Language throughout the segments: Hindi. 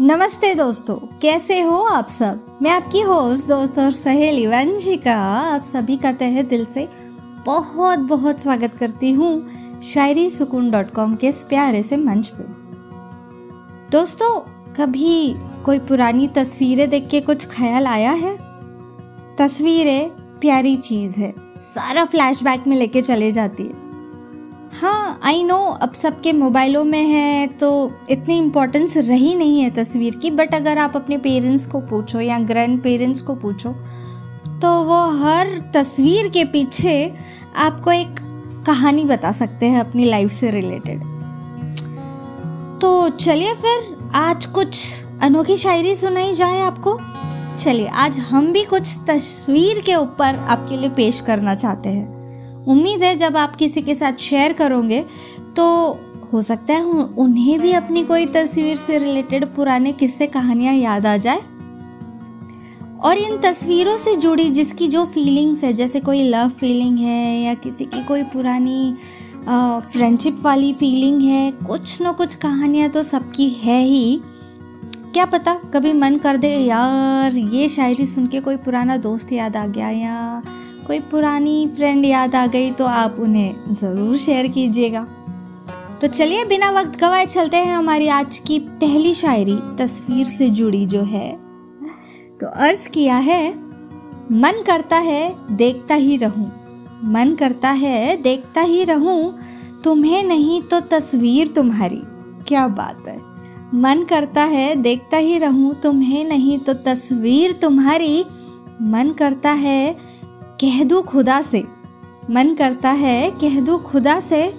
नमस्ते दोस्तों, कैसे हो आप सब? मैं आपकी होस्ट दोस्त और सहेली वंशिका, आप सभी का तहे दिल से बहुत बहुत स्वागत करती हूँ शायरी सुकून डॉट कॉम के इस प्यारे से मंच पे। दोस्तों, कभी कोई पुरानी तस्वीरें देख के कुछ ख्याल आया है? तस्वीरें प्यारी चीज़ है, सारा फ्लैशबैक में लेके चले जाती है। हाँ आई नो अब सबके मोबाइलों में है तो इतनी इम्पोर्टेंस रही नहीं है तस्वीर की बट अगर आप अपने पेरेंट्स को पूछो या ग्रैंड पेरेंट्स को पूछो तो वो हर तस्वीर के पीछे आपको एक कहानी बता सकते हैं अपनी लाइफ से रिलेटेड तो चलिए फिर, आज कुछ अनोखी शायरी सुनाई जाए आपको। चलिए, आज हम भी कुछ तस्वीर के ऊपर आपके लिए पेश करना चाहते हैं। उम्मीद है जब आप किसी के साथ शेयर करोगे तो हो सकता है उन्हें भी अपनी कोई तस्वीर से रिलेटेड पुराने किस्से, कहानियाँ याद आ जाए। और इन तस्वीरों से जुड़ी जिसकी जो फीलिंग्स है, जैसे कोई लव फीलिंग है या किसी की कोई पुरानी फ्रेंडशिप वाली फीलिंग है, कुछ ना कुछ कहानियाँ तो सबकी है ही। क्या पता, कभी मन कर दे, यार, ये शायरी सुन के कोई पुराना दोस्त याद आ गया या कोई पुरानी फ्रेंड याद आ गई तो आप उन्हें ज़रूर शेयर कीजिएगा। तो चलिए, बिना वक्त गवाए चलते हैं हमारी आज की पहली शायरी, तस्वीर से जुड़ी जो है। तो अर्ज़ किया है, मन करता है, देखता ही रहूँ। मन करता है, देखता ही रहूँ, तुम्हें नहीं तो तस्वीर तुम्हारी। क्या बात है। मन करता है, देखता ही रहूँ, तुम्हें नहीं तो तस्वीर तुम्हारी। मन करता है कह दो खुदा से। मन करता है, कह दो खुदा से,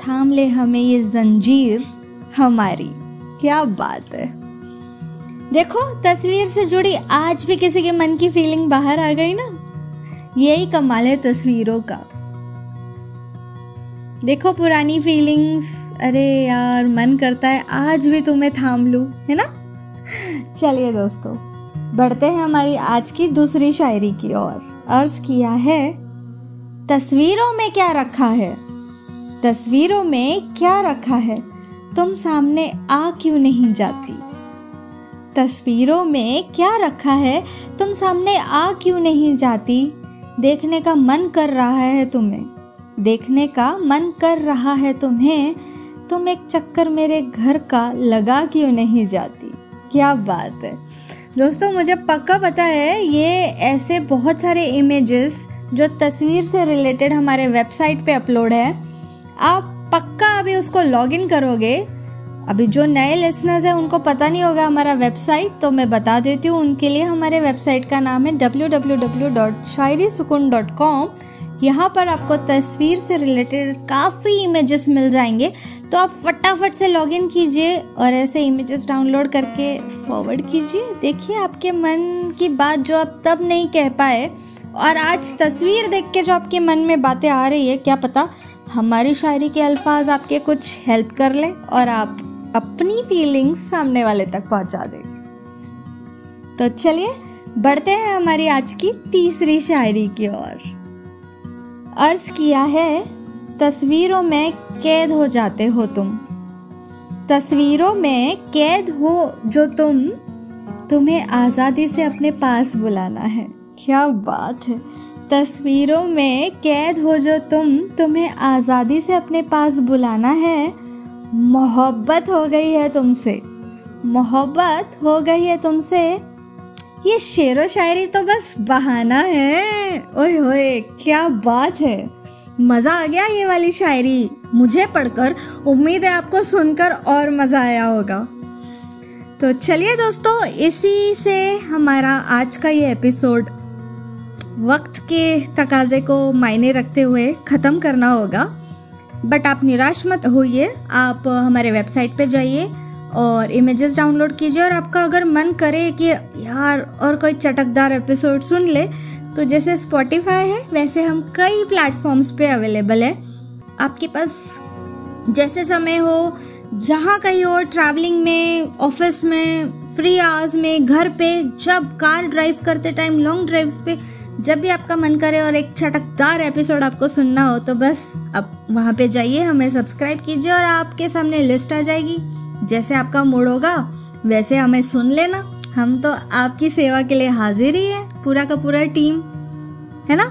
थाम ले हमें ये जंजीर हमारी। क्या बात है। देखो, तस्वीर से जुड़ी आज भी किसी के मन की फीलिंग बाहर आ गई ना। यही कमाल है तस्वीरों का। देखो पुरानी फीलिंग्स अरे यार, मन करता है आज भी तुम्हें थाम लू, है ना? चलिए दोस्तों, बढ़ते हैं हमारी आज की दूसरी शायरी की ओर। अर्ज़ किया है। तस्वीरों में क्या रखा है? तस्वीरों में क्या रखा है? तुम सामने आ क्यों नहीं जाती? तस्वीरों में क्या रखा है? तुम सामने आ क्यों नहीं जाती? देखने का मन कर रहा है तुम्हें। देखने का मन कर रहा है तुम्हें। तुम एक चक्कर मेरे घर का लगा क्यों नहीं जाती? क्या बात है। दोस्तों, मुझे पक्का पता है, ये ऐसे बहुत सारे इमेजेस जो तस्वीर से रिलेटेड हमारे वेबसाइट पे अपलोड है। आप पक्का अभी उसको लॉगिन करोगे? अभी जो नए लिसनर्स हैं, उनको पता नहीं होगा हमारा वेबसाइट तो मैं बता देती हूँ, उनके लिए हमारे वेबसाइट का नाम है W W W dot shayari sukoon dot com यहाँ पर आपको तस्वीर से रिलेटेड काफ़ी इमेजेस मिल जाएँगे। तो आप फटाफट से लॉगिन कीजिए और ऐसे इमेजेस डाउनलोड करके फॉरवर्ड कीजिए। देखिए, आपके मन की बात जो आप तब नहीं कह पाए और आज तस्वीर देख के जो आपके मन में बातें आ रही है, क्या पता हमारी शायरी के अल्फाज आपके कुछ हेल्प कर ले और आप अपनी फीलिंग्स सामने वाले तक पहुँचा दें। तो चलिए, बढ़ते हैं हमारी आज की तीसरी शायरी की ओर। अर्ज़ किया है तस्वीरों में कैद हो जाते हो तुम। तस्वीरों में कैद हो जो तुम, तुम्हें आज़ादी से अपने पास बुलाना है। क्या बात है। तस्वीरों में कैद हो जो तुम, तुम्हें आज़ादी से अपने पास बुलाना है। मोहब्बत हो गई है तुमसे। मोहब्बत हो गई है तुमसे। ये शेर व शायरी तो बस बहाना है। ओए होए, क्या बात है। मज़ा आ गया ये वाली शायरी। मुझे पढ़कर उम्मीद है आपको सुनकर और मज़ा आया होगा। तो चलिए दोस्तों, इसी से हमारा आज का ये एपिसोड वक्त के तकाजे को मायने रखते हुए ख़त्म करना होगा। बट आप निराश मत होइए, आप हमारे वेबसाइट पे जाइए और इमेजेस डाउनलोड कीजिए और आपका अगर मन करे कि यार और कोई चटकदार एपिसोड सुन ले तो जैसे स्पॉटिफाई है, वैसे हम कई प्लेटफॉर्म्स पे अवेलेबल है। आपके पास जैसे समय हो, जहाँ कहीं हो ट्रैवलिंग में ऑफ़िस में फ्री आवर्स में, घर पे, जब कार ड्राइव करते टाइम लॉन्ग ड्राइव्स पे, जब भी आपका मन करे और एक चटकदार एपिसोड आपको सुनना हो तो बस अब वहाँ पे जाइए, हमें सब्सक्राइब कीजिए और आपके सामने लिस्ट आ जाएगी। जैसे आपका मूड होगा, वैसे हमें सुन लेना। हम तो आपकी सेवा के लिए हाजिर ही है। पूरा का पूरा टीम, है ना?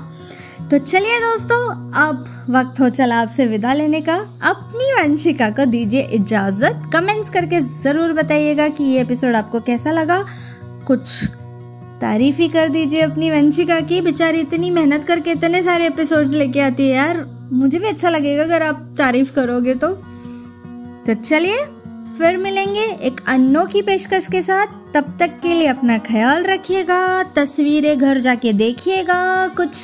तो चलिए दोस्तों, अब वक्त हो चला आपसे विदा लेने का। अपनी वंशिका को दीजिए इजाज़त। कमेंट्स करके ज़रूर बताइएगा कि ये एपिसोड आपको कैसा लगा। कुछ तारीफ़ ही कर दीजिए अपनी वंशिका की। बेचारी इतनी मेहनत करके इतने सारे एपिसोड्स लेके आती है यार। मुझे भी अच्छा लगेगा अगर आप तारीफ़ करोगे तो। तो चलिए, फिर मिलेंगे एक अनोखी पेशकश के साथ तब तक के लिए अपना ख्याल रखिएगा, तस्वीरें घर जाके देखिएगा, कुछ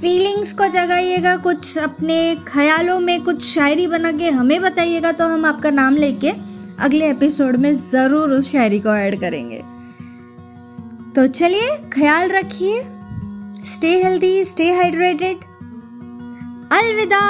फीलिंग्स को जगाइएगा, कुछ अपने ख्यालों में कुछ शायरी बना के हमें बताइएगा तो हम आपका नाम लेके अगले एपिसोड में ज़रूर उस शायरी को ऐड करेंगे। तो चलिए, ख्याल रखिए स्टे हेल्दी स्टे हाइड्रेटेड अलविदा।